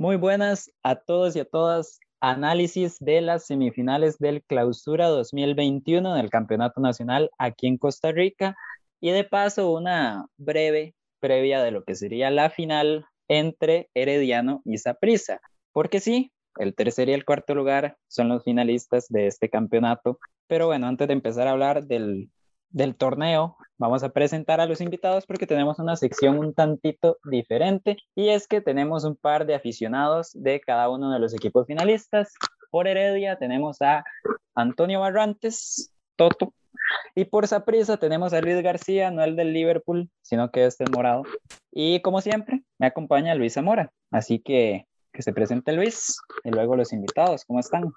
Muy buenas a todos y a todas. Análisis de las semifinales del Clausura 2021 del Campeonato Nacional aquí en Costa Rica y de paso una breve previa de lo que sería la final entre Herediano y Saprissa. Porque sí, el tercer y el cuarto lugar son los finalistas de este campeonato. Pero bueno, antes de empezar a hablar del del torneo, vamos a presentar a los invitados porque tenemos una sección un tantito diferente y es que tenemos un par de aficionados de cada uno de los equipos finalistas. Por Heredia tenemos a Antonio Barrantes, Toto, y por Saprisa tenemos a Luis García, no el del Liverpool, sino que este es morado. Y como siempre, me acompaña Luis Zamora, así que que se presente Luis y luego los invitados, ¿cómo están?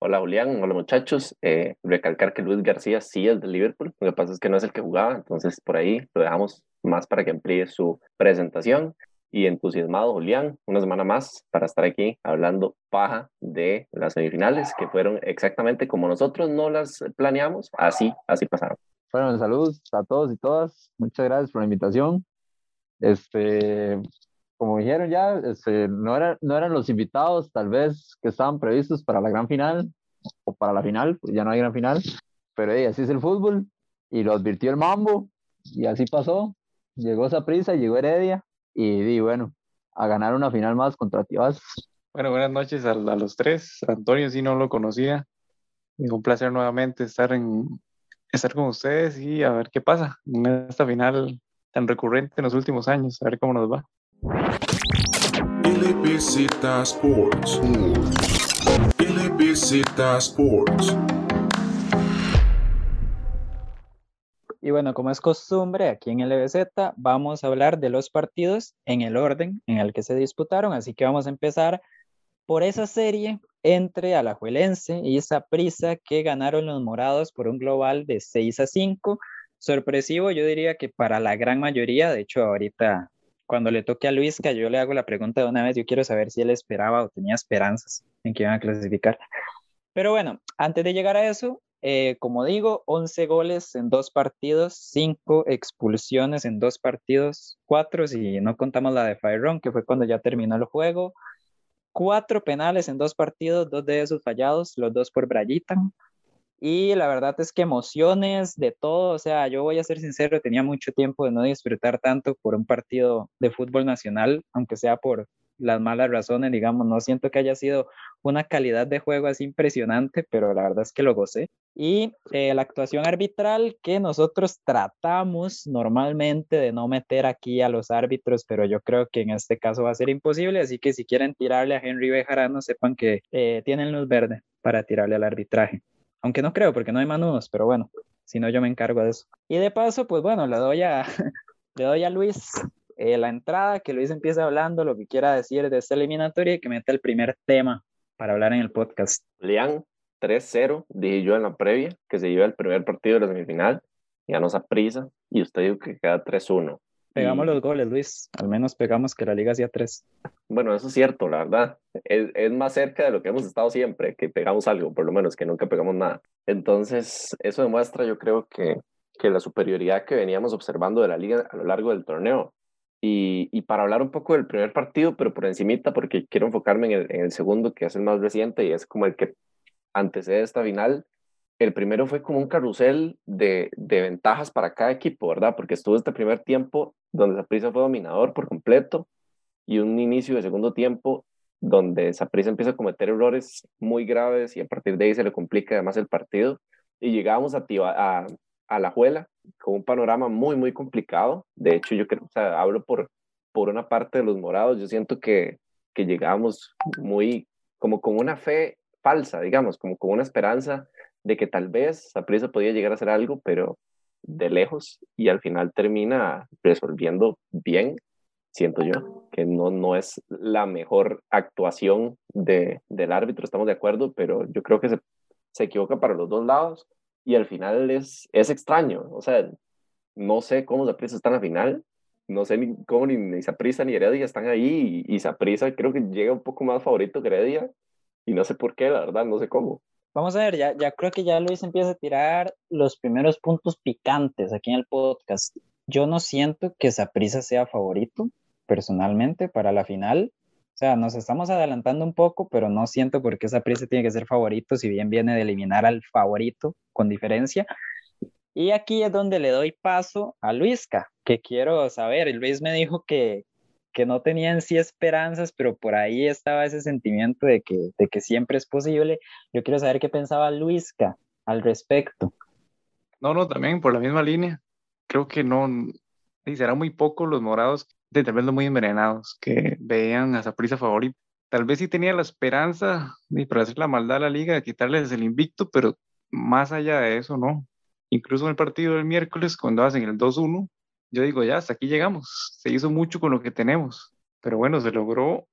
Hola Julián, hola muchachos. Eh, recalcar que Luis García sí es del Liverpool, lo que pasa es que no es el que jugaba, entonces por ahí lo dejamos más para que amplíe su presentación. Y entusiasmado Julián, una semana más para estar aquí hablando paja de las semifinales que fueron exactamente como nosotros no las planeamos, así, así pasaron. Bueno, saludos a todos y todas, muchas gracias por la invitación. Este, como dijeron ya, este, no, era, no eran los invitados tal vez que estaban previstos para la gran final o para la final, pues ya no hay gran final, pero así es el fútbol y lo advirtió el Mambo y así pasó. Llegó esa prisa, llegó Heredia y, di bueno, a ganar una final más contra Tibas. Bueno, buenas noches a, los tres. Antonio sí no lo conocía. un placer nuevamente estar, en, estar con ustedes y a ver qué pasa en esta final tan recurrente en los últimos años, a ver cómo nos va. LBZ Sports. LBZ Sports. Y bueno, como es costumbre, aquí en LBZ vamos a hablar de los partidos en el orden en el que se disputaron, así que vamos a empezar por esa serie entre Alajuelense y Prisa que ganaron los morados por un global de 6 a 5. Sorpresivo, yo diría que para la gran mayoría, de hecho ahorita cuando le toque a Luis, que yo le hago la pregunta de una vez, yo quiero saber si él esperaba o tenía esperanzas en que iban a clasificar. Pero bueno, antes de llegar a eso, eh, como digo, 11 goles en dos partidos, 5 expulsiones en dos partidos, 4 si no contamos la de Run, que fue cuando ya terminó el juego, 4 penales en dos partidos, dos de esos fallados, los dos por Brayita, y la verdad es que emociones de todo, o sea, yo voy a ser sincero, tenía mucho tiempo de no disfrutar tanto por un partido de fútbol nacional, aunque sea por las malas razones, digamos, no siento que haya sido una calidad de juego así impresionante, pero la verdad es que lo gocé. Y eh, la actuación arbitral que nosotros tratamos normalmente de no meter aquí a los árbitros, pero yo creo que en este caso va a ser imposible, así que si quieren tirarle a Henry Bejarano, sepan que eh, tienen luz verde para tirarle al arbitraje. Aunque no creo, porque no hay manudos, pero bueno, si no yo me encargo de eso. Y de paso, pues bueno, le doy a, le doy a Luis eh, la entrada, que Luis empiece hablando lo que quiera decir de esta eliminatoria y que meta el primer tema para hablar en el podcast. Lean 3-0, dije yo en la previa, que se lleva el primer partido de la semifinal, ya nos prisa, y usted dijo que queda 3-1. Pegamos los goles, Luis. Al menos pegamos que la liga hacía tres. Bueno, eso es cierto, la verdad. Es, es, más cerca de lo que hemos estado siempre, que pegamos algo, por lo menos, que nunca pegamos nada. Entonces, eso demuestra, yo creo que, que la superioridad que veníamos observando de la liga a lo largo del torneo. Y, y para hablar un poco del primer partido, pero por encimita, porque quiero enfocarme en el, en el segundo, que es el más reciente y es como el que antecede esta final, el primero fue como un carrusel de, de, ventajas para cada equipo, ¿verdad? Porque estuvo este primer tiempo donde Saprissa fue dominador por completo y un inicio de segundo tiempo donde Saprissa empieza a cometer errores muy graves y a partir de ahí se le complica además el partido y llegamos a, la Juela con un panorama muy, muy complicado. De hecho, yo creo, o hablo por, por una parte de los morados, yo siento que, que llegamos muy como con una fe falsa, digamos, como con una esperanza de que tal vez Saprissa podía llegar a hacer algo, pero de lejos y al final termina resolviendo bien, siento yo, que no, no es la mejor actuación de, del árbitro, estamos de acuerdo, pero yo creo que se, se equivoca para los dos lados y al final es, es extraño, o sea, no sé cómo Saprissa está en final, no sé ni cómo ni, ni Saprissa ni Heredia están ahí y, y Saprissa creo que llega un poco más favorito que Heredia y no sé por qué, la verdad, no sé cómo. Vamos a ver, ya, ya creo que ya Luis empieza a tirar los primeros puntos picantes aquí en el podcast. Yo no siento que Saprisa sea favorito, personalmente, para la final. sea, nos estamos adelantando un poco, pero no siento por qué esa prisa tiene que ser favorito, si bien viene de eliminar al favorito con diferencia. Y aquí es donde le doy paso a Luisca, que quiero saber. Luis me dijo que, que no tenía en sí esperanzas, pero por ahí estaba ese sentimiento de que, de que siempre es posible. Yo quiero saber qué pensaba Luisca al respecto. No, no, también por la misma línea. Creo que no, y será muy poco los morados, de tal muy envenenados, que veían a esa prisa favorita. Tal vez sí tenía la esperanza de para hacer la maldad a la liga, de quitarles el invicto, pero más allá de eso, no. Incluso en el partido del miércoles, cuando hacen el 2-1, yo digo, ya, hasta aquí llegamos. Se hizo mucho con lo que tenemos. Pero bueno, se logró.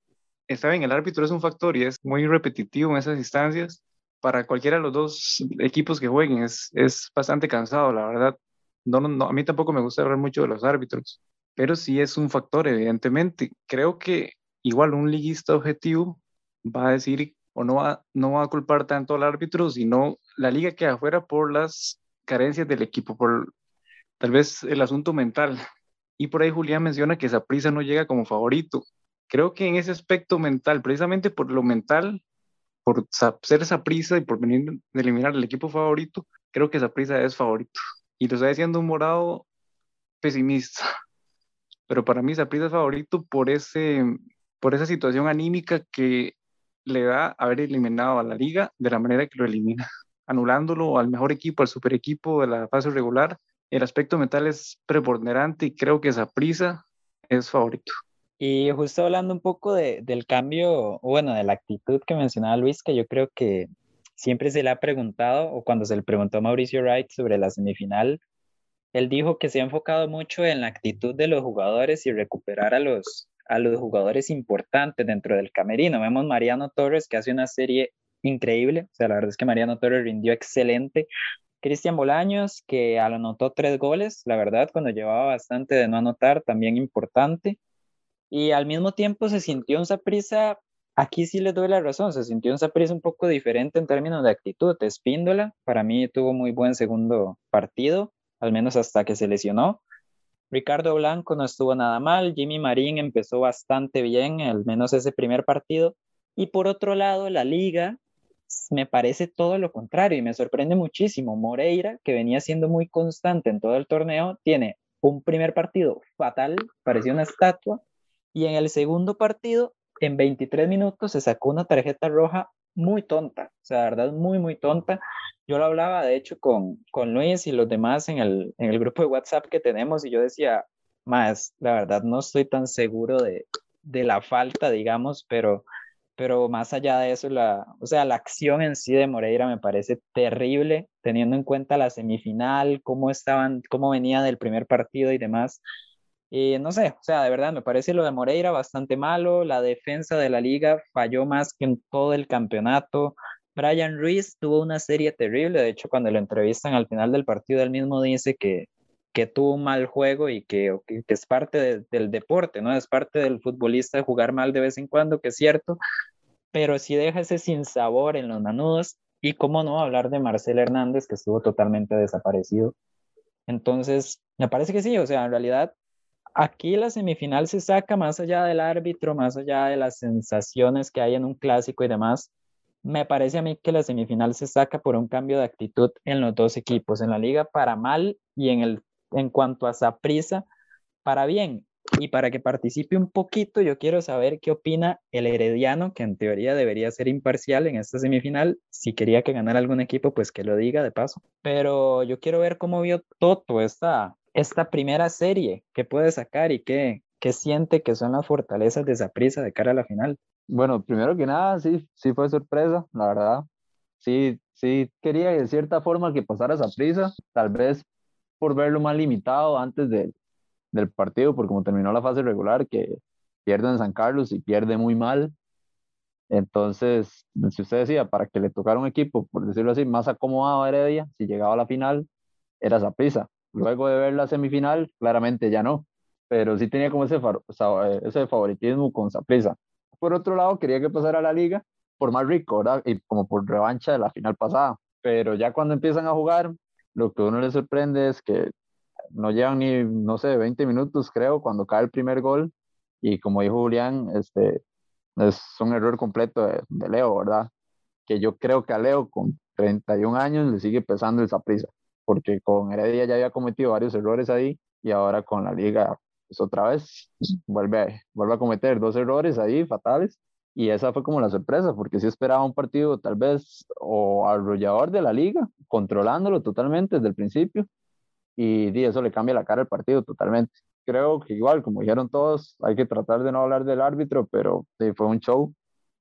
Está bien, el árbitro es un factor y es muy repetitivo en esas instancias. Para cualquiera de los dos equipos que jueguen es, es bastante cansado, la verdad. No, no, a mí tampoco me gusta hablar mucho de los árbitros, pero sí es un factor, evidentemente. Creo que igual un liguista objetivo va a decir o no va, no va a culpar tanto al árbitro, sino la liga queda afuera por las carencias del equipo, por tal vez el asunto mental. Y por ahí Julián menciona que prisa no llega como favorito. Creo que en ese aspecto mental, precisamente por lo mental, por ser esa prisa y por venir de eliminar el equipo favorito, creo que esa prisa es favorito. Y lo está diciendo un morado pesimista. Pero para mí esa prisa es favorito por, ese, por esa situación anímica que le da haber eliminado a la liga de la manera que lo elimina anulándolo al mejor equipo, al super equipo de la fase regular. El aspecto mental es preponderante y creo que esa prisa es favorito. Y justo hablando un poco de, del cambio, bueno, de la actitud que mencionaba Luis, que yo creo que siempre se le ha preguntado, o cuando se le preguntó a Mauricio Wright sobre la semifinal, él dijo que se ha enfocado mucho en la actitud de los jugadores y recuperar a los, a los jugadores importantes dentro del camerino. Vemos Mariano Torres que hace una serie increíble. O sea, la verdad es que Mariano Torres rindió excelente. Cristian Bolaños, que anotó tres goles, la verdad, cuando llevaba bastante de no anotar, también importante. Y al mismo tiempo se sintió un Saprisa, aquí sí le doy la razón, se sintió un Saprisa un poco diferente en términos de actitud. Espíndola, para mí tuvo muy buen segundo partido, al menos hasta que se lesionó. Ricardo Blanco no estuvo nada mal, Jimmy Marín empezó bastante bien, al menos ese primer partido. Y por otro lado, la liga me parece todo lo contrario y me sorprende muchísimo. Moreira, que venía siendo muy constante en todo el torneo, tiene un primer partido fatal, parecía una estatua, y en el segundo partido, en 23 minutos, se sacó una tarjeta roja muy tonta, o sea, la verdad, muy, muy tonta. Yo lo hablaba, de hecho, con, con Luis y los demás en el, en el grupo de WhatsApp que tenemos, y yo decía, más, la verdad, no estoy tan seguro de, de la falta, digamos, pero pero más allá de eso, la, o sea, la acción en sí de Moreira me parece terrible, teniendo en cuenta la semifinal, cómo estaban, cómo venía del primer partido y demás. Y no sé, o sea, de verdad me parece lo de Moreira bastante malo, la defensa de la liga falló más que en todo el campeonato. Brian Ruiz tuvo una serie terrible, de hecho cuando lo entrevistan al final del partido, él mismo dice que, que tuvo un mal juego y que, que es parte del deporte, ¿no? Es parte del futbolista jugar mal de vez en cuando, que es cierto, pero sí deja ese sinsabor en los manudos y cómo no hablar de Marcel Hernández, que estuvo totalmente desaparecido. Entonces, me parece que sí, o sea, en realidad aquí la semifinal se saca más allá del árbitro, más allá de las sensaciones que hay en un clásico y demás. Me parece a mí que la semifinal se saca por un cambio de actitud en los dos equipos, en la liga para mal y en el en cuanto a Saprisa, para bien. Y para que participe un poquito, yo quiero saber qué opina el Herediano, que en teoría debería ser imparcial en esta semifinal. Si quería que ganara algún equipo, pues que lo diga de paso. Pero yo quiero ver cómo vio Toto esta, esta primera serie, qué puede sacar y qué, qué siente que son las fortalezas de Saprisa de cara a la final. Bueno, primero que nada, sí, sí fue sorpresa, la verdad. Sí, sí quería de cierta forma que pasara Saprisa, tal vez por verlo más limitado antes de, del partido, porque como terminó la fase regular, que pierde en San Carlos y pierde muy mal. Entonces, si usted decía, para que le tocara un equipo, por decirlo así, más acomodado a Heredia, si llegaba a la final, era prisa Luego de ver la semifinal, claramente ya no, pero sí tenía como ese, ese favoritismo con Saprisa. Por otro lado, quería que pasara a la liga por más rico, ¿verdad? Y como por revancha de la final pasada. Pero ya cuando empiezan a jugar, lo que a uno le sorprende es que no llevan ni, no sé, 20 minutos creo, cuando cae el primer gol y como dijo Julián, este, es un error completo de, Leo, ¿verdad? Que yo creo que a Leo con 31 años le sigue pesando esa prisa, porque con Heredia ya había cometido varios errores ahí y ahora con la liga, pues otra vez vuelve a, vuelve a cometer dos errores ahí fatales. Y esa fue como la sorpresa, porque sí esperaba un partido tal vez o arrollador de la liga, controlándolo totalmente desde el principio, y, eso le cambia la cara al partido totalmente. Creo que igual, como dijeron todos, hay que tratar de no hablar del árbitro, pero fue un show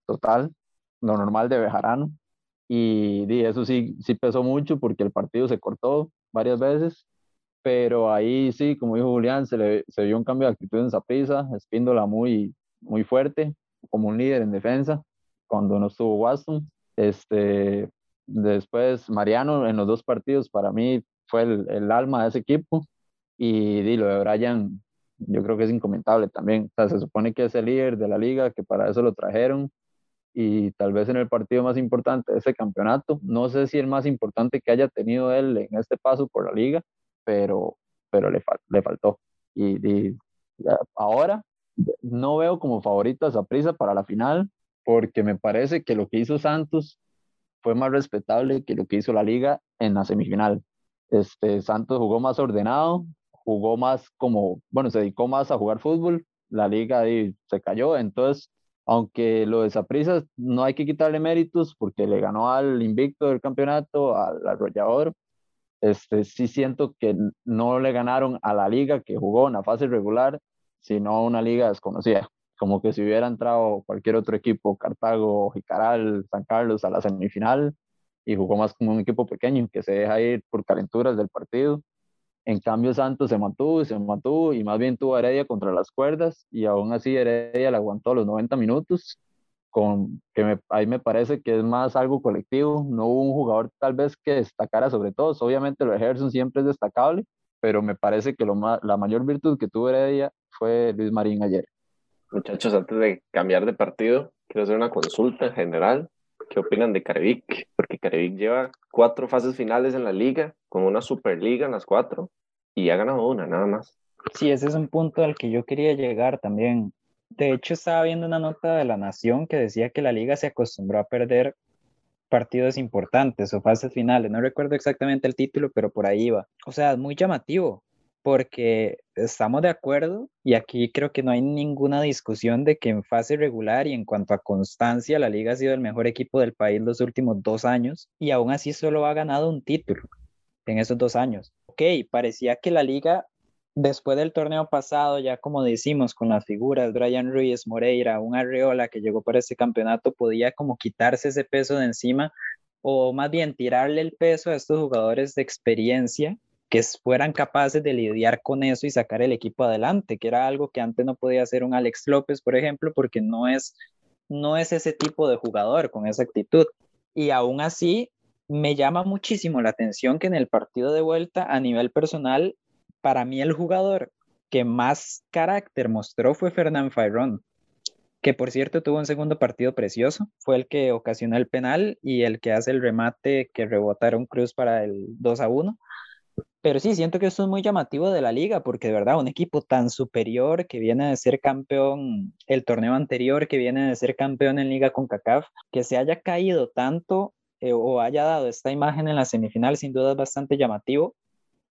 total, lo normal de Bejarano. Y, eso sí, sí pesó mucho porque el partido se cortó varias veces pero ahí sí, como dijo Julián, se, le, se vio un cambio de actitud en Zaprisa, Espíndola muy, muy fuerte, como un líder en defensa, cuando no estuvo Watson. Este, después Mariano en los dos partidos para mí fue el, alma de ese equipo y, y, lo de Brian yo creo que es incomentable también. O sea, se supone que es el líder de la liga, que para eso lo trajeron y tal vez en el partido más importante de ese campeonato, no sé si el más importante que haya tenido él en este paso por la liga, pero, pero le, le faltó. Y, y, ahora no veo como favorito a prisa para la final, porque me parece que lo que hizo Santos fue más respetable que lo que hizo la liga en la semifinal. Este, Santos jugó más ordenado, jugó más como, bueno, se dedicó más a jugar fútbol, la liga ahí se cayó, entonces, aunque lo de Saprissa no hay que quitarle méritos porque le ganó al invicto del campeonato, al arrollador, este, sí siento que no le ganaron a la liga que jugó en la fase regular, sino una liga desconocida. Como que si hubiera entrado cualquier otro equipo, Cartago, Jicaral, San Carlos, a la semifinal, y jugó más como un equipo pequeño que se deja ir por calenturas del partido. En cambio, Santos se mantuvo y se mantuvo, y más bien tuvo a Heredia contra las cuerdas, y aún así Heredia le aguantó los 90 minutos con que me, ahí me parece que es más algo colectivo, no hubo un jugador tal vez que destacara sobre todos, obviamente lo de Gerson siempre es destacable, pero me parece que lo más, la mayor virtud que tuvo Heredia fue Luis Marín ayer. Muchachos, antes de cambiar de partido, quiero hacer una consulta en general. ¿Qué opinan de Carevic? Porque Carevic lleva cuatro fases finales en la liga, con una Superliga en las cuatro, y ha ganado una, nada más. Sí, ese es un punto al que yo quería llegar también. De hecho, estaba viendo una nota de La Nación que decía que la liga se acostumbró a perder partidos importantes o fases finales. No recuerdo exactamente el título, pero por ahí iba. O sea, es muy llamativo porque estamos de acuerdo y aquí creo que no hay ninguna discusión de que en fase regular y en cuanto a constancia la liga ha sido el mejor equipo del país los últimos dos años y aún así solo ha ganado un título en esos dos años. Ok, parecía que la liga después del torneo pasado, ya como decimos, con las figuras, Brian Ruiz, Moreira, un Arreola que llegó para este campeonato, podía como quitarse ese peso de encima o más bien tirarle el peso a estos jugadores de experiencia que fueran capaces de lidiar con eso y sacar el equipo adelante, que era algo que antes no podía hacer un Alex López, por ejemplo, porque no es, no es ese tipo de jugador con esa actitud. Y aún así, me llama muchísimo la atención que en el partido de vuelta, a nivel personal, para mí el jugador que más carácter mostró fue Fernán Fairón, que por cierto tuvo un segundo partido precioso, fue el que ocasionó el penal y el que hace el remate que rebotaron Cruz para el 2 a 1. Pero sí, siento que esto es muy llamativo de la liga, porque de verdad un equipo tan superior que viene de ser campeón el torneo anterior, que viene de ser campeón en liga con CACAF, que se haya caído tanto eh, o haya dado esta imagen en la semifinal, sin duda es bastante llamativo.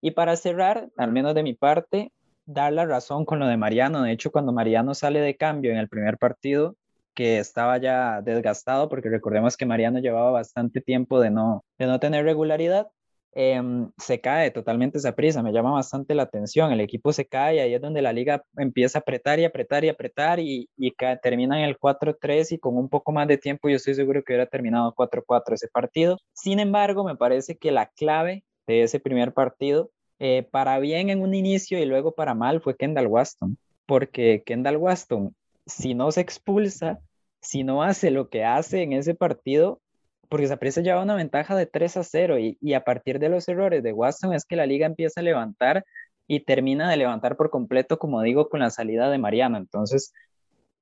Y para cerrar, al menos de mi parte, dar la razón con lo de Mariano. De hecho, cuando Mariano sale de cambio en el primer partido, que estaba ya desgastado, porque recordemos que Mariano llevaba bastante tiempo de no, de no tener regularidad, em, se cae totalmente esa prisa, me llama bastante la atención, el equipo se cae, ahí es donde la liga empieza a apretar y apretar y apretar y, y termina en el 4-3 y con un poco más de tiempo yo estoy seguro que hubiera terminado 4-4 ese partido. Sin embargo, me parece que la clave de ese primer partido, eh, para bien en un inicio y luego para mal, fue Kendall Waston, porque Kendall Waston, si no se expulsa, si no hace lo que hace en ese partido, porque Saprissa lleva una ventaja de 3 a 0 y, y, a partir de los errores de Waston es que la liga empieza a levantar y termina de levantar por completo, como digo, con la salida de Mariano. Entonces,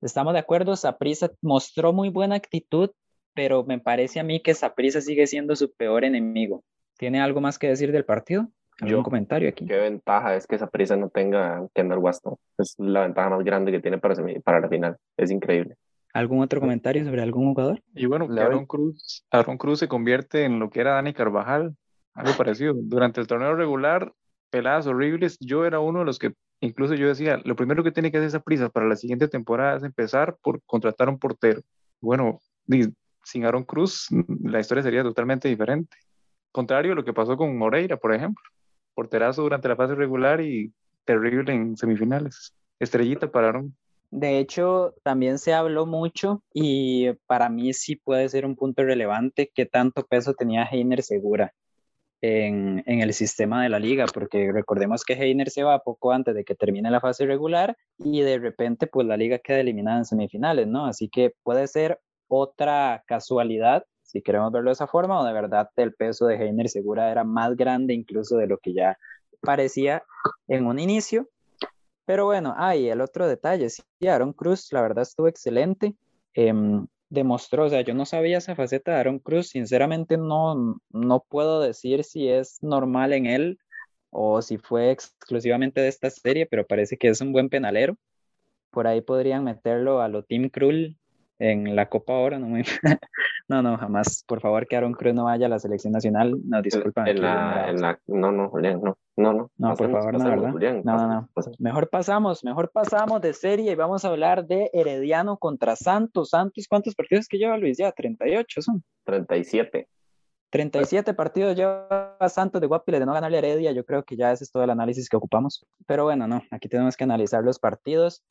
estamos de acuerdo, Saprissa mostró muy buena actitud, pero me parece a mí que Saprissa sigue siendo su peor enemigo. ¿Tiene algo más que decir del partido? ¿Algún Yo, comentario aquí? Qué ventaja es que esa prisa no tenga Kendall Waston. Es la ventaja más grande que tiene para, para la final. Es increíble. ¿Algún otro comentario sobre algún jugador? Y bueno. Aaron Cruz, Aaron Cruz se convierte en lo que era Dani Carvajal, algo parecido. Durante el torneo regular, peladas horribles, yo era uno de los que incluso yo decía, lo primero que tiene que hacer esa prisa para la siguiente temporada es empezar por contratar un portero. Bueno, sin Aaron Cruz, la historia sería totalmente diferente. Contrario a lo que pasó con Moreira, por ejemplo. Porterazo durante la fase regular y terrible en semifinales. Estrellita para Aaron. De hecho, también se habló mucho y para mí sí puede ser un punto relevante qué tanto peso tenía Heiner Segura en, en el sistema de la liga, porque recordemos que Heiner se va poco antes de que termine la fase regular y de repente pues la liga queda eliminada en semifinales, ¿no? Así que puede ser otra casualidad, si queremos verlo de esa forma, o de verdad el peso de Heiner Segura era más grande incluso de lo que ya parecía en un inicio. Pero bueno, hay el otro detalle, sí, Aaron Cruz, la verdad estuvo excelente. em, demostró, o sea, yo no sabía esa faceta de Aaron Cruz, sinceramente no, no puedo decir si es normal en él o si fue exclusivamente de esta serie, pero parece que es un buen penalero. Por ahí podrían meterlo a lo Team Krul en la Copa Oro, no, me- no, no, jamás. Por favor, que Aaron Cruz no vaya a la selección nacional. No, disculpa. En la, en la, no, no, Julián, no, no, no. No, por favor, no, pasemos, ¿verdad? Julián, No, no, pasemos, no. pasemos. Mejor pasamos, mejor pasamos de serie y vamos a hablar de Herediano contra Santos. Santos, ¿cuántos partidos que lleva Luis? Ya, 38 son. 37. 37 partidos lleva Santos de Guapiles de no ganarle a Heredia. Yo creo que ya ese es todo el análisis que ocupamos. Pero bueno, no, aquí tenemos que analizar los partidos.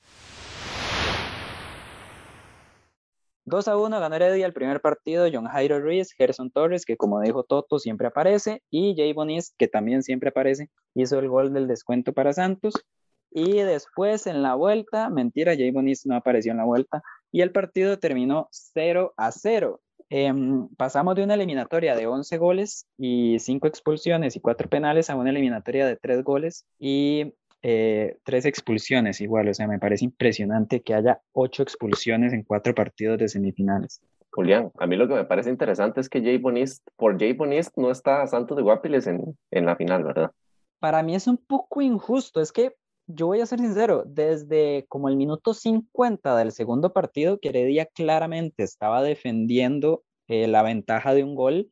2 a 1 ganó Heredia el primer partido. John Jairo Ruiz, Gerson Torres, que como dijo Toto, siempre aparece, y Jay Bonis, que también siempre aparece, hizo el gol del descuento para Santos. Y después en la vuelta, mentira, Jay Bonis no apareció en la vuelta, y el partido terminó 0 a 0. Em, pasamos de una eliminatoria de 11 goles y 5 expulsiones y 4 penales a una eliminatoria de 3 goles y eh, 3 expulsiones igual. O sea, me parece impresionante que haya 8 expulsiones en 4 partidos de semifinales. Julián, a mí lo que me parece interesante es que Jay Bonist, por Jay Bonist no está Santos de Guapiles en, en la final, ¿verdad? Para mí es un poco injusto. Es que yo voy a ser sincero, desde como el minuto 50 del segundo partido, que Heredia claramente estaba defendiendo eh, la ventaja de un gol,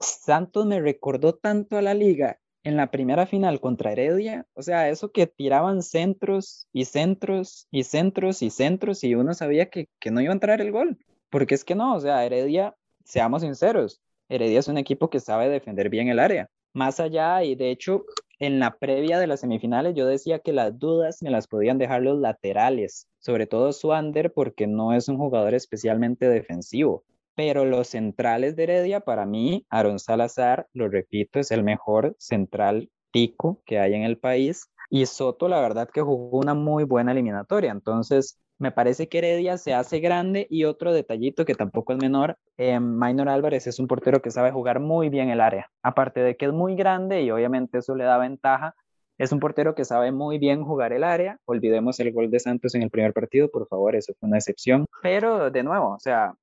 Santos me recordó tanto a la liga en la primera final contra Heredia, o sea, eso que tiraban centros y centros y centros y centros y uno sabía que, que no iba a entrar el gol, porque es que no, o sea, Heredia, seamos sinceros, Heredia es un equipo que sabe defender bien el área. Más allá, y de hecho, en la previa de las semifinales yo decía que las dudas me las podían dejar los laterales, sobre todo Swander, porque no es un jugador especialmente defensivo. Pero los centrales de Heredia, para mí, Aaron Salazar, lo repito, es el mejor central tico que hay en el país. Y Soto, la verdad que jugó una muy buena eliminatoria. Entonces, me parece que Heredia se hace grande. Y otro detallito que tampoco es menor, eh, Minor Álvarez es un portero que sabe jugar muy bien el área. Aparte de que es muy grande y obviamente eso le da ventaja, es un portero que sabe muy bien jugar el área. Olvidemos el gol de Santos en el primer partido, por favor, eso fue una excepción. Pero de nuevo, o sea,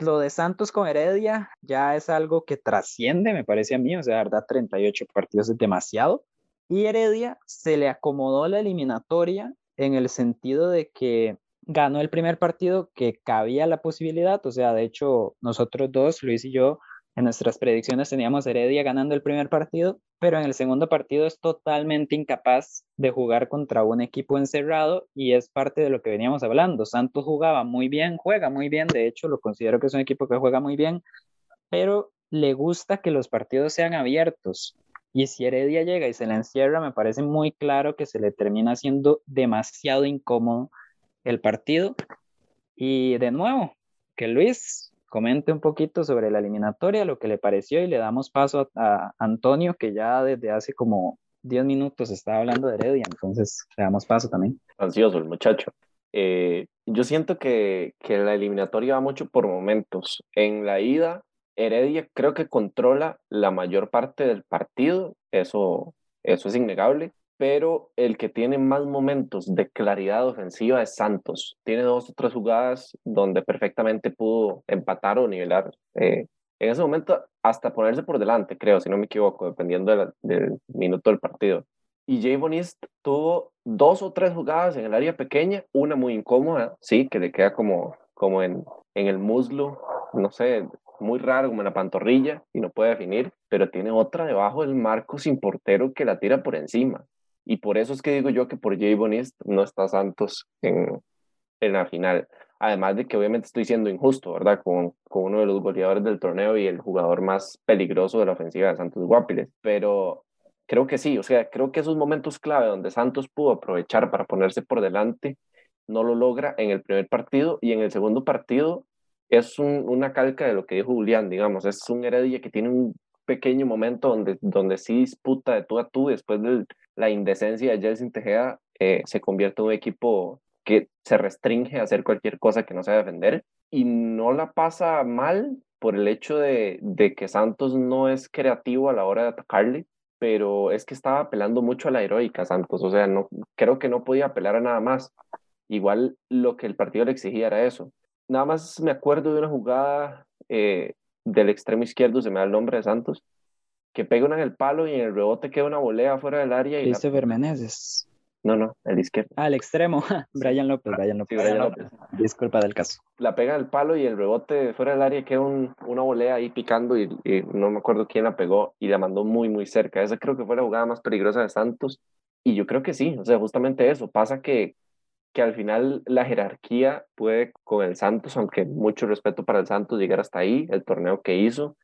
lo de Santos con Heredia ya es algo que trasciende, me parece a mí, o sea, de verdad, 38 partidos es demasiado. Y Heredia se le acomodó la eliminatoria en el sentido de que ganó el primer partido que cabía la posibilidad, o sea, de hecho, nosotros dos, Luis y yo, en nuestras predicciones teníamos Heredia ganando el primer partido, pero en el segundo partido es totalmente incapaz de jugar contra un equipo encerrado y es parte de lo que veníamos hablando. Santos jugaba muy bien, juega muy bien, de hecho lo considero que es un equipo que juega muy bien, pero le gusta que los partidos sean abiertos. Y si Heredia llega y se le encierra, me parece muy claro que se le termina haciendo demasiado incómodo el partido. Y de nuevo, que Luis comente un poquito sobre la eliminatoria, lo que le pareció y le damos paso a, Antonio, que ya desde hace como 10 minutos estaba hablando de Heredia, entonces le damos paso también. Ansioso el muchacho. Eh, yo siento que, que la eliminatoria va mucho por momentos. En la ida, Heredia creo que controla la mayor parte del partido, eso, eso es innegable, pero el que tiene más momentos de claridad ofensiva es Santos. Tiene dos o tres jugadas donde perfectamente pudo empatar o nivelar. Eh, en ese momento, hasta ponerse por delante, creo, si no me equivoco, dependiendo de la, del minuto del partido. Y Jay Bonist tuvo dos o tres jugadas en el área pequeña, una muy incómoda, sí, que le queda como, como en, en el muslo, no sé, muy raro, como en la pantorrilla, y no puede definir, pero tiene otra debajo del marco sin portero que la tira por encima. Y por eso es que digo yo que por Jay Bonist no está Santos en, en la final. Además de que obviamente estoy siendo injusto, ¿verdad? Con, con uno de los goleadores del torneo y el jugador más peligroso de la ofensiva de Santos Guapiles. Pero creo que sí, o sea, creo que esos momentos clave donde Santos pudo aprovechar para ponerse por delante, no lo logra en el primer partido y en el segundo partido es una calca de lo que dijo Julián, digamos, es un Heredia que tiene un pequeño momento donde, donde sí disputa de tú a tú después de la indecencia de Jelsin Tejeda, eh, se convierte en un equipo que se restringe a hacer cualquier cosa que no sea defender y no la pasa mal por el hecho de, de que Santos no es creativo a la hora de atacarle, pero es que estaba apelando mucho a la heroica Santos, o sea, no, creo que no podía apelar a nada más. Igual lo que el partido le exigía era eso. Nada más me acuerdo de una jugada eh, del extremo izquierdo, se me da el nombre de Santos, que pega una en el palo y en el rebote queda una volea fuera del área. Y Christopher Meneses. No, no, el izquierdo. Ah, el extremo. Brian López, Brian López. Sí, Brian López. Disculpa del caso. La pega en el palo y el rebote fuera del área queda un, una volea ahí picando y, y, no me acuerdo quién la pegó y la mandó muy, muy cerca. Esa creo que fue la jugada más peligrosa de Santos. Y yo creo que sí, o sea, justamente eso. Pasa que, que al final la jerarquía puede con el Santos, aunque mucho respeto para el Santos, llegar hasta ahí, el torneo que hizo.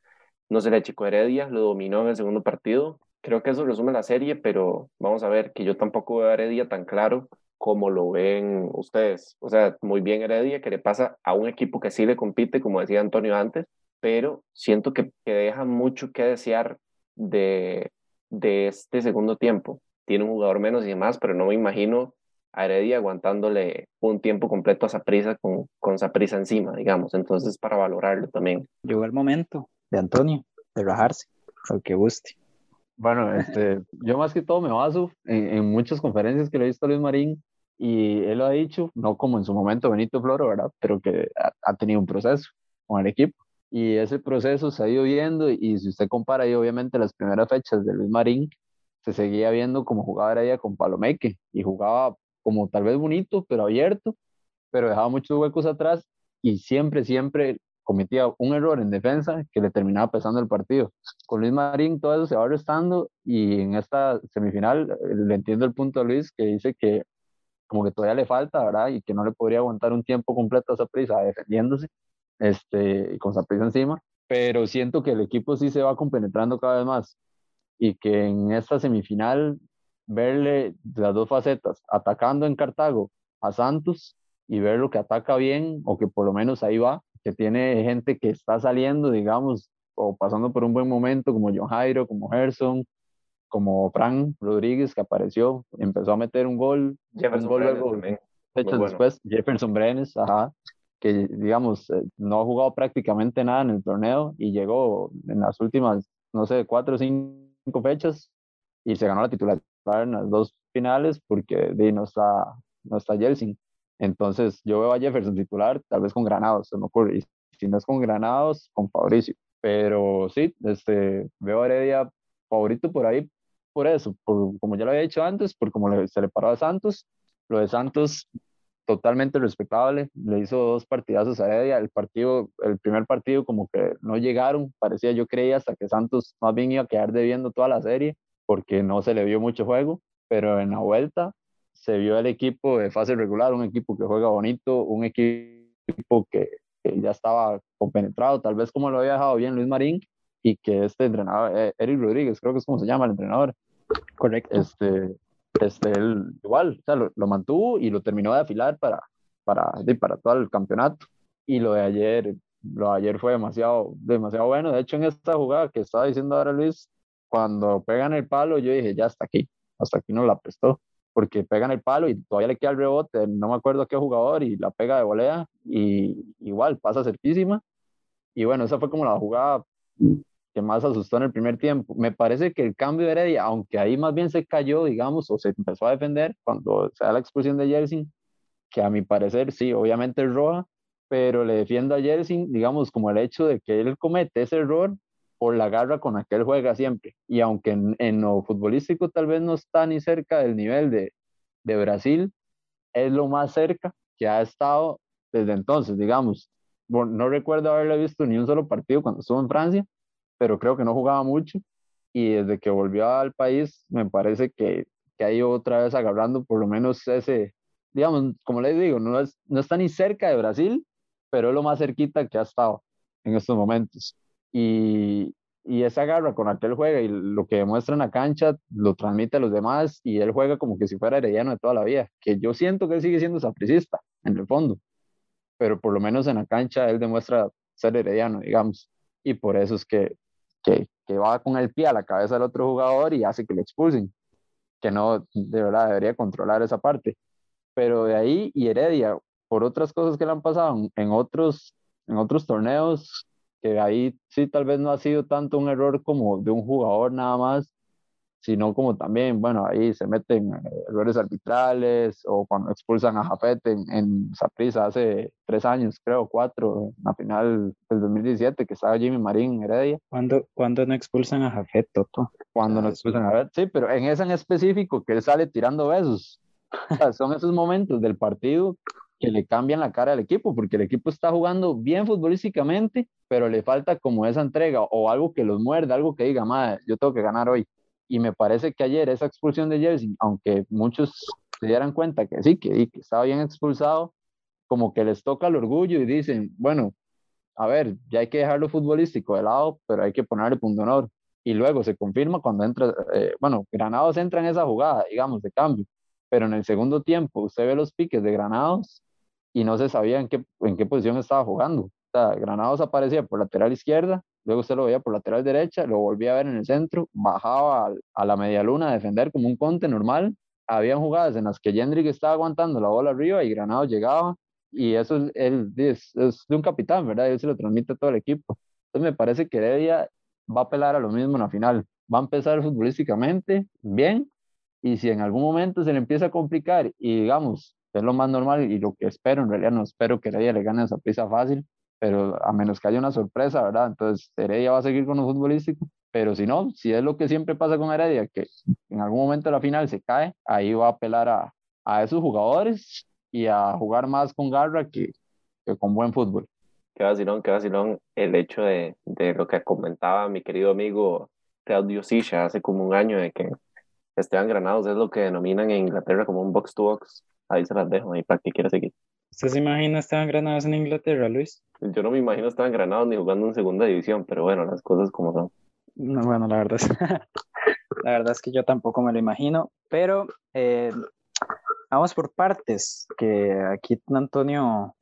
No se le achicó Heredia, lo dominó en el segundo partido. Creo que eso resume la serie, pero vamos a ver que yo tampoco veo a Heredia tan claro como lo ven ustedes. O sea, muy bien Heredia, que le pasa a un equipo que sí le compite, como decía Antonio antes, pero siento que, que deja mucho que desear de, de este segundo tiempo. Tiene un jugador menos y demás, pero no me imagino a Heredia aguantándole un tiempo completo a Saprisa con, con Saprisa encima, digamos. Entonces, para valorarlo también. Llegó el momento de Antonio de rajarse, o que guste. Bueno, este, yo más que todo me baso en, en, muchas conferencias que le he visto a Luis Marín y él lo ha dicho, no como en su momento Benito Floro, ¿verdad? Pero que ha, ha tenido un proceso con el equipo y ese proceso se ha ido viendo y si usted compara ahí obviamente las primeras fechas de Luis Marín, se seguía viendo como jugaba ella con Palomeque y jugaba como tal vez bonito, pero abierto, pero dejaba muchos huecos atrás y siempre, siempre cometía un error en defensa que le terminaba pesando el partido. Con Luis Marín todo eso se va restando y en esta semifinal eh, le entiendo el punto a Luis que dice que como que todavía le falta, ¿verdad? Y que no le podría aguantar un tiempo completo a esa prisa defendiéndose este, y con esa prisa encima, pero siento que el equipo sí se va compenetrando cada vez más y que en esta semifinal verle las dos facetas, atacando en Cartago a Santos y ver lo que ataca bien o que por lo menos ahí va, que tiene gente que está saliendo, digamos, o pasando por un buen momento, como John Jairo, como Gerson, como Fran Rodríguez, que apareció, empezó a meter un gol, Jefferson un gol luego, fechas bueno. después, Jefferson Brenes, ajá, que digamos, eh, no ha jugado prácticamente nada en el torneo y llegó en las últimas, no sé, cuatro o cinco fechas y se ganó la titularidad en las dos finales porque de, no está, no está Jelsin. Entonces yo veo a Jefferson titular, tal vez con Granados, se me ocurre. Y si no es con Granados, con Fabricio. Pero sí, este, veo a Heredia favorito por ahí, por eso, por, como ya lo había dicho antes, por como se le paró a Santos. Lo de Santos, totalmente respetable. Le hizo dos partidazos a Heredia. El partido, el primer partido como que no llegaron, parecía, yo creía, hasta que Santos más bien iba a quedar debiendo toda la serie, porque no se le vio mucho juego. Pero en la vuelta se vio el equipo de fase regular, un equipo que juega bonito, un equipo que, que, ya estaba compenetrado, tal vez como lo había dejado bien Luis Marín, y que este entrenador, eh, Eric Rodríguez, creo que es como se llama el entrenador. Correcto. Este, este, él igual, o sea, lo, lo, mantuvo y lo terminó de afilar para, para, para todo el campeonato. Y lo de ayer, lo de ayer fue demasiado, demasiado bueno. De hecho, en esta jugada que estaba diciendo ahora Luis, cuando pegan el palo, yo dije, ya hasta aquí, hasta aquí no la prestó porque pegan el palo y todavía le queda el rebote, no me acuerdo qué jugador, y la pega de volea, y igual pasa cerquísima. Y bueno, esa fue como la jugada que más asustó en el primer tiempo. Me parece que el cambio de Heredia, aunque ahí más bien se cayó, digamos, o se empezó a defender cuando se da la expulsión de Jelsin, que a mi parecer sí, obviamente es roja, pero le defiendo a Jelsin, digamos, como el hecho de que él comete ese error por la garra con la que él juega siempre. Y aunque en, en, lo futbolístico tal vez no está ni cerca del nivel de, de Brasil, es lo más cerca que ha estado desde entonces, digamos. no recuerdo haberle visto ni un solo partido cuando estuvo en Francia, pero creo que no jugaba mucho y desde que volvió al país me parece que, que ha ido otra vez agarrando por lo menos ese, digamos, como les digo, no, es, no está ni cerca de Brasil, pero es lo más cerquita que ha estado en estos momentos. Y, y esa garra con la que él juega y lo que demuestra en la cancha lo transmite a los demás y él juega como que si fuera herediano de toda la vida, que yo siento que él sigue siendo sapricista en el fondo, pero por lo menos en la cancha él demuestra ser herediano, digamos, y por eso es que, que, que va con el pie a la cabeza del otro jugador y hace que lo expulsen, que no, de verdad, debería controlar esa parte. Pero de ahí y Heredia, por otras cosas que le han pasado en otros, en otros torneos, que ahí sí tal vez no ha sido tanto un error como de un jugador nada más, sino como también, bueno, ahí se meten eh, errores arbitrales o cuando expulsan a Jafet en, en hace tres años, creo, cuatro, en la final del 2017, que estaba Jimmy Marín en Heredia. ¿Cuándo, ¿Cuándo, no expulsan a Jafet, Toto? Cuando no expulsan a Jafet, sí, pero en ese en específico, que él sale tirando besos. son esos momentos del partido que le cambian la cara al equipo, porque el equipo está jugando bien futbolísticamente, pero le falta como esa entrega o algo que los muerde, algo que diga, madre, yo tengo que ganar hoy. Y me parece que ayer esa expulsión de Jersey, aunque muchos se dieran cuenta que sí, que, estaba bien expulsado, como que les toca el orgullo y dicen, bueno, a ver, ya hay que dejar lo futbolístico de lado, pero hay que ponerle punto honor. Y luego se confirma cuando entra, eh, bueno, Granados entra en esa jugada, digamos, de cambio, pero en el segundo tiempo usted ve los piques de Granados y no se sabía en qué, en qué posición estaba jugando. O Granados aparecía por lateral izquierda, luego usted lo veía por lateral derecha, lo volvía a ver en el centro, bajaba a, la media luna a defender como un conte normal. Habían jugadas en las que Jendrik estaba aguantando la bola arriba y Granados llegaba, y eso es, él, es, es, de un capitán, ¿verdad? Y él se lo transmite a todo el equipo. Entonces me parece que Heredia va a apelar a lo mismo en la final. Va a empezar futbolísticamente bien, y si en algún momento se le empieza a complicar y digamos, es lo más normal y lo que espero, en realidad no espero que Heredia le gane esa prisa fácil, pero a menos que haya una sorpresa, ¿verdad? Entonces Heredia va a seguir con lo futbolístico, pero si no, si es lo que siempre pasa con Heredia, que en algún momento de la final se cae, ahí va a apelar a, a esos jugadores y a jugar más con garra que, que con buen fútbol. Qué vacilón, qué vacilón el hecho de, de lo que comentaba mi querido amigo Claudio Sisha hace como un año de que Esteban Granados es lo que denominan en Inglaterra como un box to box Ahí se las dejo, ahí para que quiera seguir. ¿Usted se imagina Esteban Granados en Inglaterra, Luis? Yo no me imagino Esteban Granados ni jugando en segunda división, pero bueno, las cosas como son. No, bueno, la verdad es, la verdad es que yo tampoco me lo imagino, pero eh, vamos por partes, que aquí Antonio,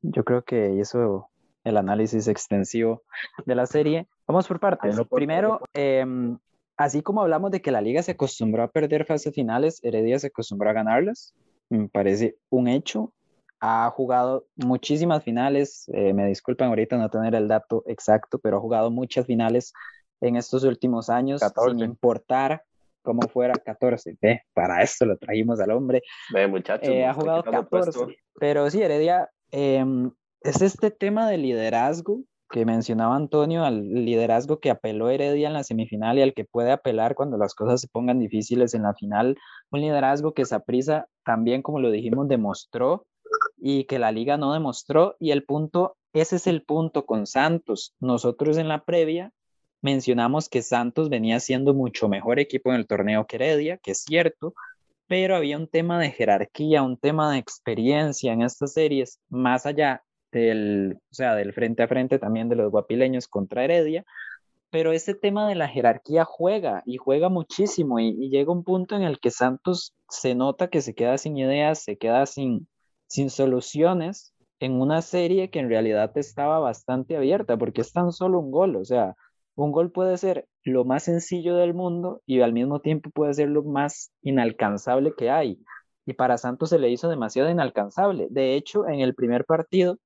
yo creo que hizo el análisis extensivo de la serie. Vamos por partes. Primero, em, así como hablamos de que la liga se acostumbró a perder fases finales, Heredia se acostumbró a ganarlas me parece un hecho. Ha jugado muchísimas finales, eh, me disculpan ahorita no tener el dato exacto, pero ha jugado muchas finales en estos últimos años, sin importar cómo fuera 14. Ve, para esto lo trajimos al hombre. Ve, muchachos. Eh, ha jugado 14. Pero sí, Heredia, em, es este tema de liderazgo que mencionaba Antonio, al liderazgo que apeló Heredia en la semifinal y al que puede apelar cuando las cosas se pongan difíciles en la final, un liderazgo que Saprisa también, como lo dijimos, demostró y que la liga no demostró y el punto, ese es el punto con Santos. Nosotros en la previa mencionamos que Santos venía siendo mucho mejor equipo en el torneo que Heredia, que es cierto, pero había un tema de jerarquía, un tema de experiencia en estas series, más allá del, o sea, del frente a frente también de los guapileños contra Heredia, pero ese tema de la jerarquía juega y juega muchísimo y, llega un punto en el que Santos se nota que se queda sin ideas, se queda sin, sin soluciones en una serie que en realidad estaba bastante abierta porque es tan solo un gol, o sea, un gol puede ser lo más sencillo del mundo y al mismo tiempo puede ser lo más inalcanzable que hay. Y para Santos se le hizo demasiado inalcanzable. De hecho, en el primer partido,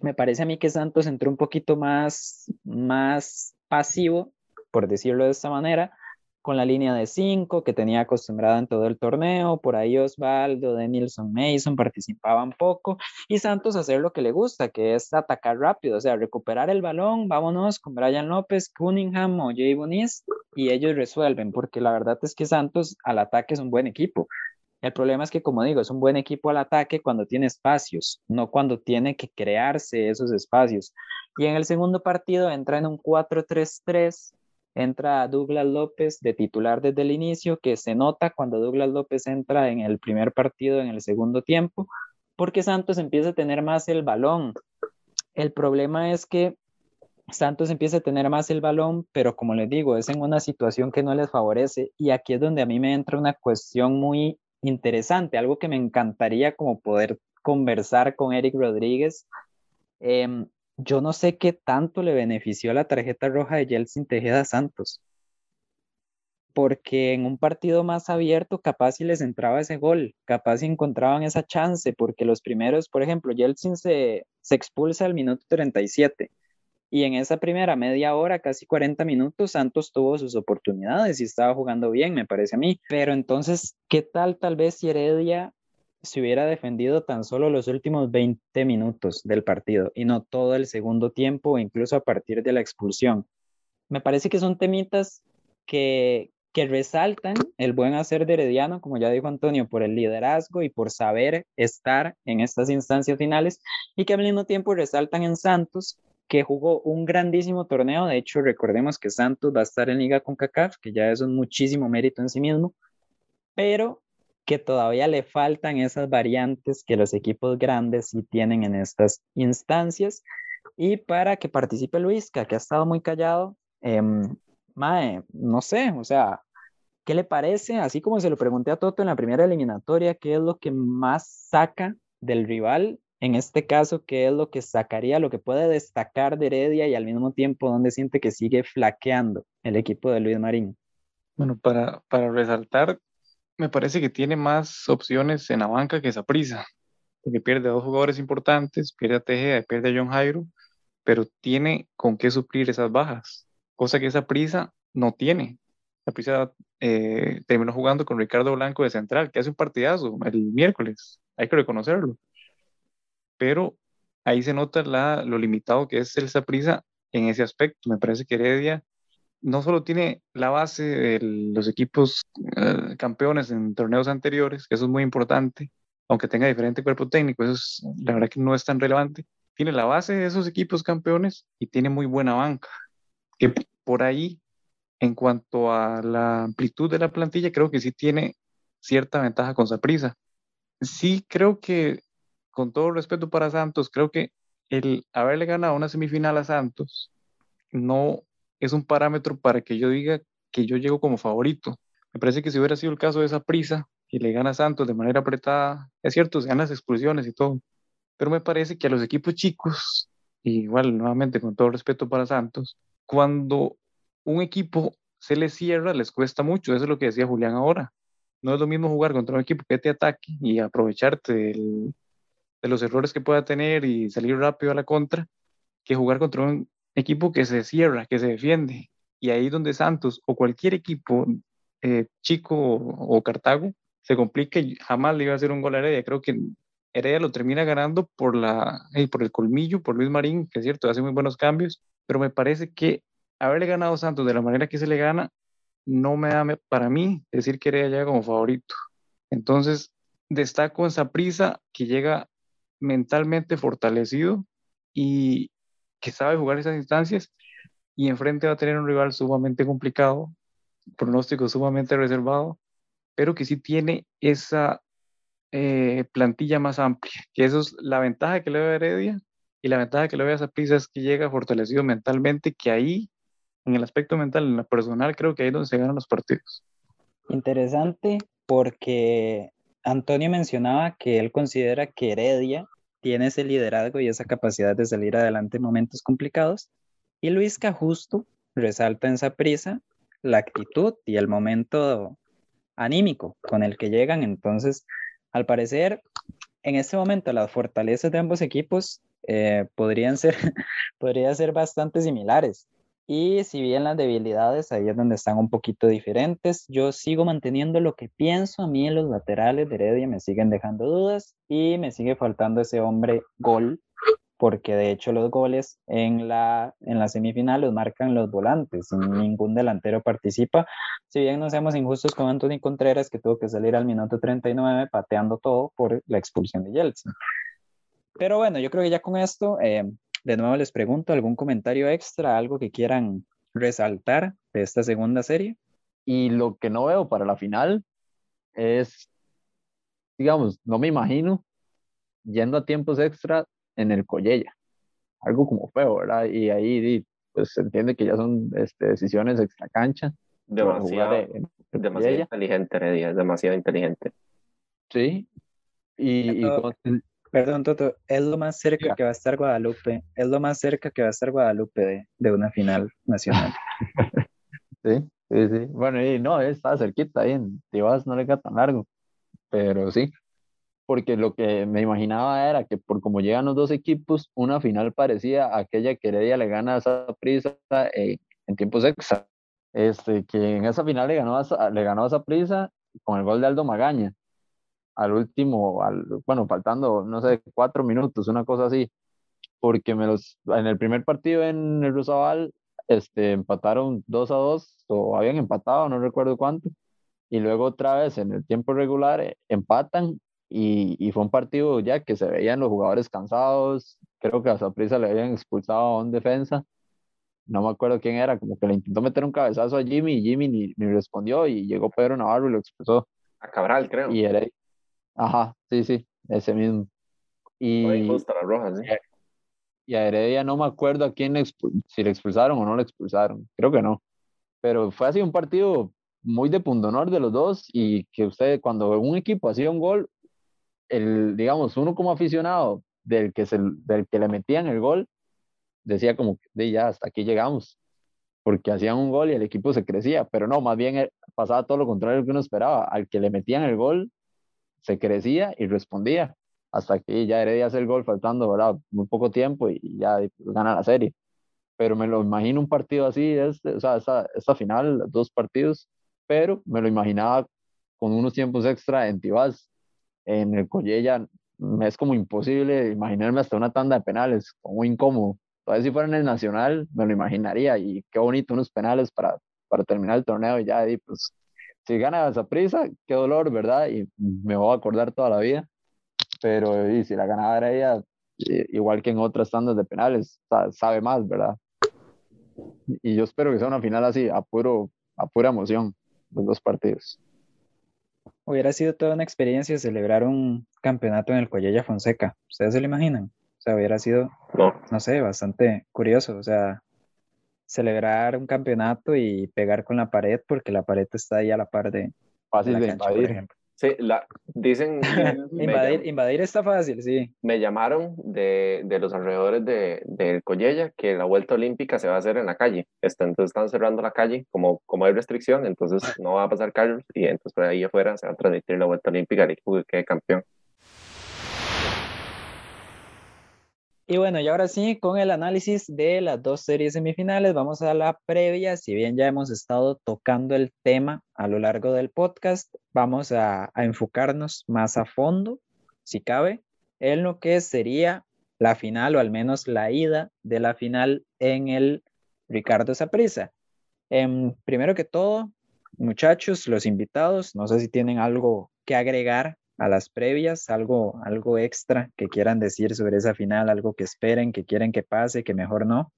me parece a mí que Santos entró un poquito más, más pasivo, por decirlo de esta manera, con la línea de cinco que tenía acostumbrada en todo el torneo. Por ahí Osvaldo, Denilson, Mason participaban poco y Santos hacer lo que le gusta, que es atacar rápido, o sea, recuperar el balón, vámonos con Brian López, Cunningham o Jay Bonis y ellos resuelven, porque la verdad es que Santos al ataque es un buen equipo El problema es que, como digo, es un buen equipo al ataque cuando tiene espacios, no cuando tiene que crearse esos espacios. Y en el segundo partido entra en un 4-3-3, entra Douglas López de titular desde el inicio, que se nota cuando Douglas López entra en el primer partido en el segundo tiempo, porque Santos empieza a tener más el balón. El problema es que Santos empieza a tener más el balón, pero como les digo, es en una situación que no les favorece y aquí es donde a mí me entra una cuestión muy interesante, algo que me encantaría como poder conversar con Eric Rodríguez. Em, yo no sé qué tanto le benefició la tarjeta roja de Yeltsin Tejeda Santos, porque en un partido más abierto capaz si les entraba ese gol, capaz si encontraban esa chance, porque los primeros, por ejemplo, Yeltsin se, se expulsa al minuto 37 y en esa primera media hora, casi 40 minutos, Santos tuvo sus oportunidades y estaba jugando bien, me parece a mí. Pero entonces, ¿qué tal tal vez si Heredia se hubiera defendido tan solo los últimos 20 minutos del partido y no todo el segundo tiempo incluso a partir de la expulsión? Me parece que son temitas que, que resaltan el buen hacer de Herediano, como ya dijo Antonio, por el liderazgo y por saber estar en estas instancias finales y que al mismo tiempo resaltan en Santos que jugó un grandísimo torneo. De hecho, recordemos que Santos va a estar en Liga con CACAF, que ya es un muchísimo mérito en sí mismo, pero que todavía le faltan esas variantes que los equipos grandes sí tienen en estas instancias. Y para que participe Luis, que ha estado muy callado, em, Mae, no sé, o sea, ¿qué le parece? Así como se lo pregunté a Toto en la primera eliminatoria, ¿qué es lo que más saca del rival en este caso, ¿qué es lo que sacaría, lo que puede destacar de Heredia y al mismo tiempo donde siente que sigue flaqueando el equipo de Luis Marín? Bueno, para, resaltar, me parece que tiene más opciones en la banca que esa prisa, porque pierde a dos jugadores importantes, pierde a Tejeda, pierde a John Jairo, pero tiene con qué suplir esas bajas, cosa que esa prisa no tiene. La prisa eh, terminó jugando con Ricardo Blanco de central, que hace un partidazo el miércoles, hay que reconocerlo pero ahí se nota la, lo limitado que es el Saprissa en ese aspecto. Me parece que Heredia no solo tiene la base de los equipos eh, campeones en torneos anteriores, que eso es muy importante, aunque tenga diferente cuerpo técnico, eso es, la verdad que no es tan relevante. Tiene la base de esos equipos campeones y tiene muy buena banca. Que por ahí, en cuanto a la amplitud de la plantilla, creo que sí tiene cierta ventaja con Saprissa. Sí creo que con todo respeto para Santos, creo que el haberle ganado una semifinal a Santos no es un parámetro para que yo diga que yo llego como favorito. Me parece que si hubiera sido el caso de esa prisa y le gana a Santos de manera apretada, es cierto, se ganan las expulsiones y todo, pero me parece que a los equipos chicos, igual nuevamente con todo respeto para Santos, cuando un equipo se les cierra, les cuesta mucho, eso es lo que decía Julián ahora. No es lo mismo jugar contra un equipo que te ataque y aprovecharte del, de los errores que pueda tener y salir rápido a la contra, que jugar contra un equipo que se cierra, que se defiende. Y ahí donde Santos o cualquier equipo eh, chico o, Cartago se complica y jamás le iba a hacer un gol a Heredia. Creo que Heredia lo termina ganando por, la, eh, por el colmillo, por Luis Marín, que es cierto, hace muy buenos cambios, pero me parece que haberle ganado a Santos de la manera que se le gana, no me da para mí decir que Heredia llega como favorito. Entonces, destaco esa prisa que llega mentalmente fortalecido y que sabe jugar esas instancias y enfrente va a tener un rival sumamente complicado, pronóstico sumamente reservado, pero que sí tiene esa eh, plantilla más amplia, que eso es la ventaja que le ve a Heredia y la ventaja que le ve a Zapisa es que llega fortalecido mentalmente, que ahí, en el aspecto mental, en lo personal, creo que ahí es donde se ganan los partidos. Interesante porque Antonio mencionaba que él considera que Heredia tiene ese liderazgo y esa capacidad de salir adelante en momentos complicados. Y Luis Cajusto resalta en esa prisa la actitud y el momento anímico con el que llegan. Entonces, al parecer, en este momento las fortalezas de ambos equipos eh, podrían, ser, podrían ser bastante similares. Y si bien las debilidades ahí es donde están un poquito diferentes, yo sigo manteniendo lo que pienso. A mí en los laterales de Heredia me siguen dejando dudas y me sigue faltando ese hombre gol porque de hecho los goles en la, en la semifinal los marcan los volantes, ningún delantero participa. Si bien no seamos injustos con Anthony Contreras, que tuvo que salir al minuto 39 pateando todo por la expulsión de Yeltsin. Pero bueno, yo creo que ya con esto, eh, de nuevo les pregunto, ¿algún comentario extra, algo que quieran resaltar de esta segunda serie? Y lo que no veo para la final es, digamos, no me imagino yendo a tiempos extra en el Collella. Algo como feo, ¿verdad? Y ahí pues se entiende que ya son este, decisiones extra cancha. Demasiado, demasiado inteligente, Heredia, demasiado inteligente. Sí. Y, Perdón, Toto, es lo más cerca que va a estar Guadalupe, es lo más cerca que va a estar Guadalupe de, de una final nacional. sí, sí, sí. Bueno, y no, está cerquita ahí en Tibas, no le queda tan largo, pero sí porque lo que me imaginaba era que por como llegan los dos equipos, una final parecía a aquella que Heredia le gana a esa prisa eh, en tiempos extra. Este, que en esa final le ganó a, le ganó a esa prisa con el gol de Aldo Magaña. Al último, al, bueno, faltando, no sé, cuatro minutos, una cosa así. Porque me los, en el primer partido en el Rosabal este, empataron 2 a 2, o habían empatado, no recuerdo cuánto. Y luego otra vez en el tiempo regular eh, empatan y, fue un partido ya que se veían los jugadores cansados, creo que a Saprissa le habían expulsado a un defensa, no me acuerdo quién era, como que le intentó meter un cabezazo a Jimmy y Jimmy ni, ni respondió y llegó Pedro Navarro y lo expulsó. A Cabral, creo. Y era, ajá, sí, sí, ese mismo. Y, la roja, ¿sí? y a Heredia no me acuerdo a quién si le expulsaron o no le expulsaron, creo que no. Pero fue así un partido muy de pundonor de los dos y que usted cuando un equipo hacía un gol, el, digamos, uno como aficionado del que, se, del que le metían el gol, decía como, de ya, hasta aquí llegamos, porque hacían un gol y el equipo se crecía, pero no, más bien eh, pasaba todo lo contrario que uno esperaba, al que le metían el gol, se crecía y respondía, hasta que ya Heredia hace el gol faltando, ¿verdad? Muy poco tiempo y ya gana la serie. Pero me lo imagino un partido así, este, o sea, esta, esta final, dos partidos, pero me lo imaginaba con unos tiempos extra en Tibás, en el Collella es como imposible imaginarme hasta una tanda de penales, como incómodo. Todavía si fuera en el Nacional me lo imaginaría y qué bonito unos penales para, para terminar el torneo y ya, y pues si gana esa prisa, qué dolor, ¿verdad? Y me voy a acordar toda la vida. Pero y si la ganaba era ella, igual que en otras tandas de penales, sabe más, ¿verdad? Y yo espero que sea una final así, a, puro, a pura emoción, los dos partidos. Hubiera sido toda una experiencia celebrar un campeonato en el Coyella Fonseca. ¿Ustedes se lo imaginan? O sea, hubiera sido, no, sé, bastante curioso. O sea, celebrar un campeonato y pegar con la pared porque la pared está ahí a la par de, Fácil de invadir. Sí, la, dicen... invadir, invadir está fácil, sí. Me llamaron de, de los alrededores de, de Collella que la vuelta olímpica se va a hacer en la calle. Este, entonces están cerrando la calle, como, como hay restricción, entonces no va a pasar carros y entonces por ahí afuera se va a transmitir la vuelta olímpica al equipo que quede campeón. Y bueno, y ahora sí, con el análisis de las dos series semifinales, vamos a la previa. Si bien ya hemos estado tocando el tema a lo largo del podcast, vamos a, enfocarnos más a fondo, si cabe, en lo que sería la final o al menos la ida de la final en el Ricardo Saprissa. Em, primero que todo, muchachos, los invitados, no sé si tienen algo que agregar a las previas, algo, algo extra que quieran decir sobre esa final, algo que esperen, que quieren que pase, que mejor no.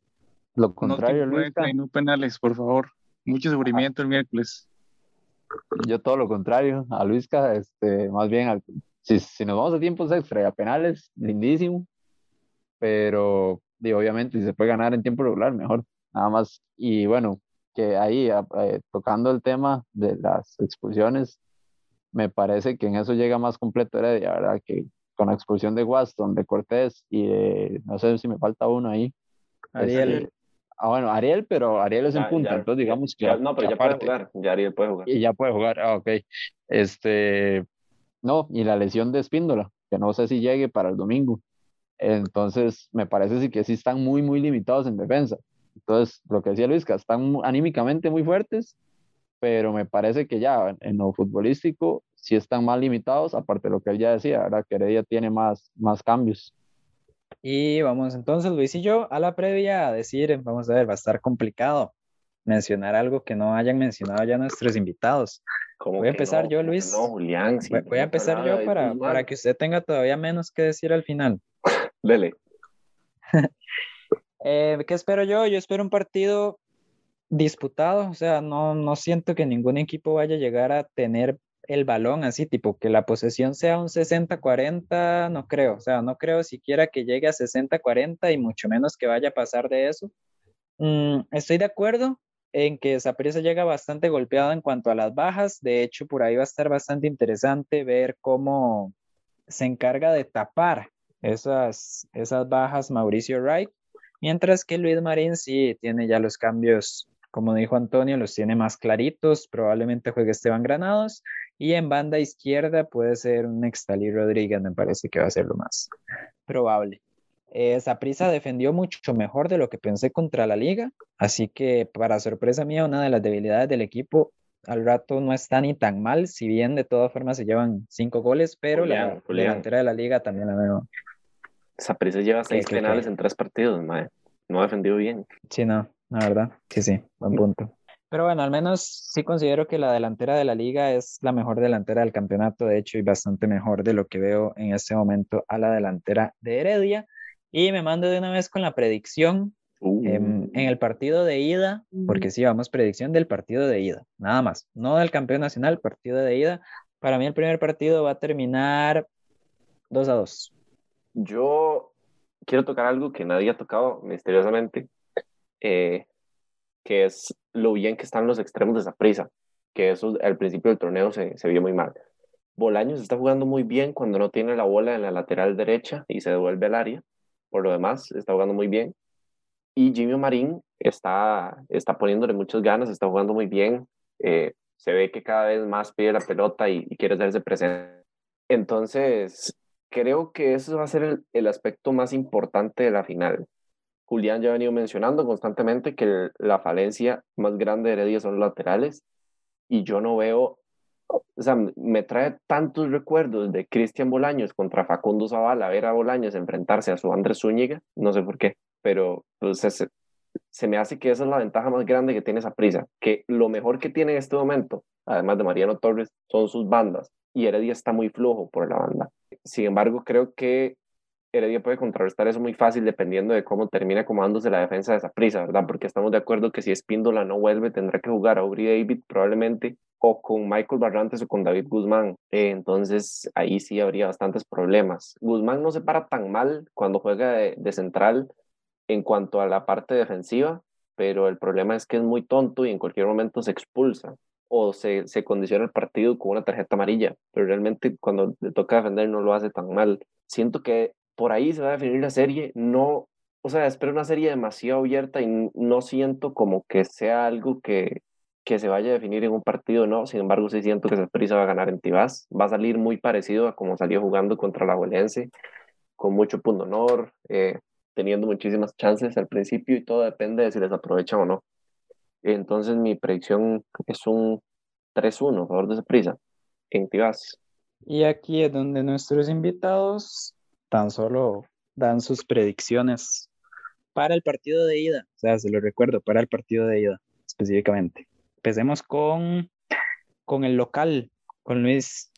Lo contrario, no No penales, por favor. Mucho sufrimiento el miércoles. Yo todo lo contrario, a Luisca, este, más bien, si, si, nos vamos a tiempos extra y a penales, lindísimo, pero y obviamente si se puede ganar en tiempo regular, mejor, nada más. Y bueno, que ahí, eh, tocando el tema de las expulsiones, me parece que en eso llega más completo Heredia, ¿verdad? Que con la expulsión de Waston, de Cortés y no sé si me falta uno ahí. Ariel. Este, ah, bueno, Ariel, pero Ariel es en punta, entonces digamos que. no, pero ya puede jugar, ya Ariel puede jugar. Y ya puede jugar, ah, ok. Este, no, y la lesión de Espíndola, que no sé si llegue para el domingo. Entonces, me parece sí que sí están muy, muy limitados en defensa. Entonces, lo que decía Luis, que están anímicamente muy fuertes, pero me parece que ya en lo futbolístico sí están más limitados, aparte de lo que él ya decía, ¿verdad? que Heredia tiene más, más cambios. Y vamos entonces, Luis y yo, a la previa a decir, vamos a ver, va a estar complicado mencionar algo que no hayan mencionado ya nuestros invitados. Voy a empezar yo, Luis. No, Julián. voy, a empezar yo para, para que usted tenga todavía menos que decir al final. Dele. eh, ¿Qué espero yo? Yo espero un partido disputado, o sea, no, no siento que ningún equipo vaya a llegar a tener el balón así, tipo que la posesión sea un 60-40, no creo, o sea, no creo siquiera que llegue a 60-40 y mucho menos que vaya a pasar de eso. Mm, estoy de acuerdo en que Saprissa llega bastante golpeado en cuanto a las bajas, de hecho por ahí va a estar bastante interesante ver cómo se encarga de tapar esas, esas bajas Mauricio Wright, mientras que Luis Marín sí tiene ya los cambios como dijo Antonio, los tiene más claritos, probablemente juegue Esteban Granados, y en banda izquierda puede ser un Nextali Rodríguez, me parece que va a ser lo más probable. Esa prisa defendió mucho mejor de lo que pensé contra la liga, así que para sorpresa mía, una de las debilidades del equipo al rato no está ni tan mal, si bien de todas formas se llevan cinco goles, pero la delantera de la liga también la veo. Esa prisa lleva seis penales en tres partidos, no ha defendido bien. Sí, no, la verdad, sí, sí, buen punto. Pero bueno, al menos sí considero que la delantera de la liga es la mejor delantera del campeonato, de hecho, y bastante mejor de lo que veo en este momento a la delantera de Heredia. Y me mando de una vez con la predicción en, uh. el partido de ida, porque sí, vamos, predicción del partido de ida, nada más, no del campeón nacional, partido de ida. Para mí el primer partido va a terminar 2 a 2. Yo quiero tocar algo que nadie ha tocado misteriosamente, eh, que es lo bien que están los extremos de esa prisa, que eso al principio del torneo se, se vio muy mal. Bolaños está jugando muy bien cuando no tiene la bola en la lateral derecha y se devuelve al área. Por lo demás, está jugando muy bien. Y Jimmy Marín está, está poniéndole muchas ganas, está jugando muy bien. Eh, se ve que cada vez más pide la pelota y, quiere hacerse presente. Entonces, creo que eso va a ser el aspecto más importante de la final. Julián ya ha venido mencionando constantemente que la falencia más grande de Heredia son los laterales y yo no veo, o sea, me trae tantos recuerdos de Cristian Bolaños contra Facundo Zavala, ver a Bolaños enfrentarse a su Andrés Zúñiga, no sé por qué, pero pues, se, se, me hace que esa es la ventaja más grande que tiene esa prisa, que lo mejor que tiene en este momento, además de Mariano Torres, son sus bandas y Heredia está muy flojo por la banda. Sin embargo, creo que Heredia puede contrarrestar eso muy fácil dependiendo de cómo termine acomodándose la defensa de esa prisa, ¿verdad? Porque estamos de acuerdo que si Espíndola no vuelve, tendrá que jugar a Aubrey David probablemente o con Michael Barrantes o con David Guzmán. Eh, entonces ahí sí habría bastantes problemas. Guzmán no se para tan mal cuando juega de, central en cuanto a la parte defensiva, pero el problema es que es muy tonto y en cualquier momento se expulsa o se, se condiciona el partido con una tarjeta amarilla, pero realmente cuando le toca defender no lo hace tan mal. Siento que por ahí se va a definir la serie. No, o sea, espero una serie demasiado abierta y no siento como que sea algo que, que se vaya a definir en un partido, no. Sin embargo, sí siento que Prisa va a ganar en Tibás. Va a salir muy parecido a como salió jugando contra la Huelense, con mucho punto honor, eh, teniendo muchísimas chances al principio y todo depende de si les aprovechan o no. Entonces, mi predicción es un 3-1 a favor de Prisa en Tibás. Y aquí es donde nuestros invitados tan solo dan sus predicciones para el partido de ida. O sea, se lo recuerdo, para el partido de ida específicamente. Empecemos con, con el local, con Luis.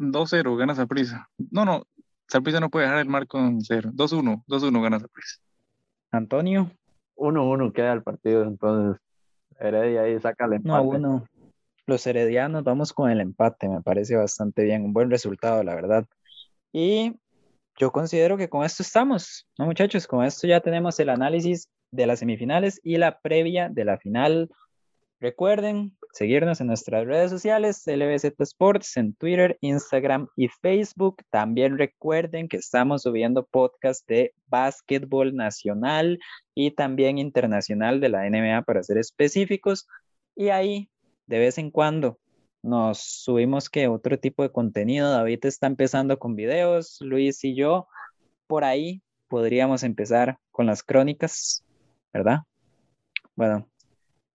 2-0, gana Saprisa. No, no, Saprisa no puede dejar el marco en 0. 2-1, 2-1 gana Saprisa. Antonio. 1-1 queda el partido, entonces Heredia ahí saca el empate. No, uno. Los heredianos vamos con el empate, me parece bastante bien, un buen resultado, la verdad. Y yo considero que con esto estamos, ¿no, muchachos? Con esto ya tenemos el análisis de las semifinales y la previa de la final. Recuerden seguirnos en nuestras redes sociales, LBZ Sports, en Twitter, Instagram y Facebook. También recuerden que estamos subiendo podcast de básquetbol nacional y también internacional de la NBA para ser específicos. Y ahí, de vez en cuando, nos subimos que otro tipo de contenido. David está empezando con videos, Luis y yo. Por ahí podríamos empezar con las crónicas, ¿verdad? Bueno,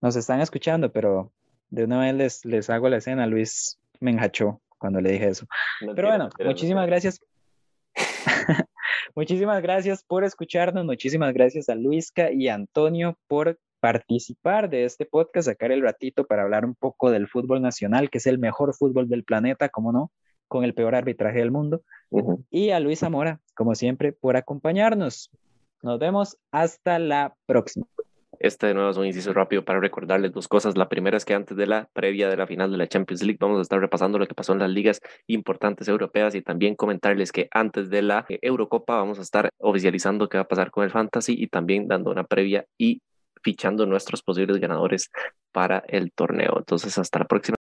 nos están escuchando, pero de una vez les, les hago la escena. Luis me enjachó cuando le dije eso. pero bueno, muchísimas gracias. Muchísimas gracias por escucharnos, muchísimas gracias a Luisca y Antonio por participar de este podcast, sacar el ratito para hablar un poco del fútbol nacional, que es el mejor fútbol del planeta, como no, con el peor arbitraje del mundo. Y a Luis Zamora, como siempre, por acompañarnos. Nos vemos hasta la próxima. Este de nuevo es un inciso rápido para recordarles dos cosas. La primera es que antes de la previa de la final de la Champions League vamos a estar repasando lo que pasó en las ligas importantes europeas y también comentarles que antes de la Eurocopa vamos a estar oficializando qué va a pasar con el Fantasy y también dando una previa y fichando nuestros posibles ganadores para el torneo. Entonces, hasta la próxima.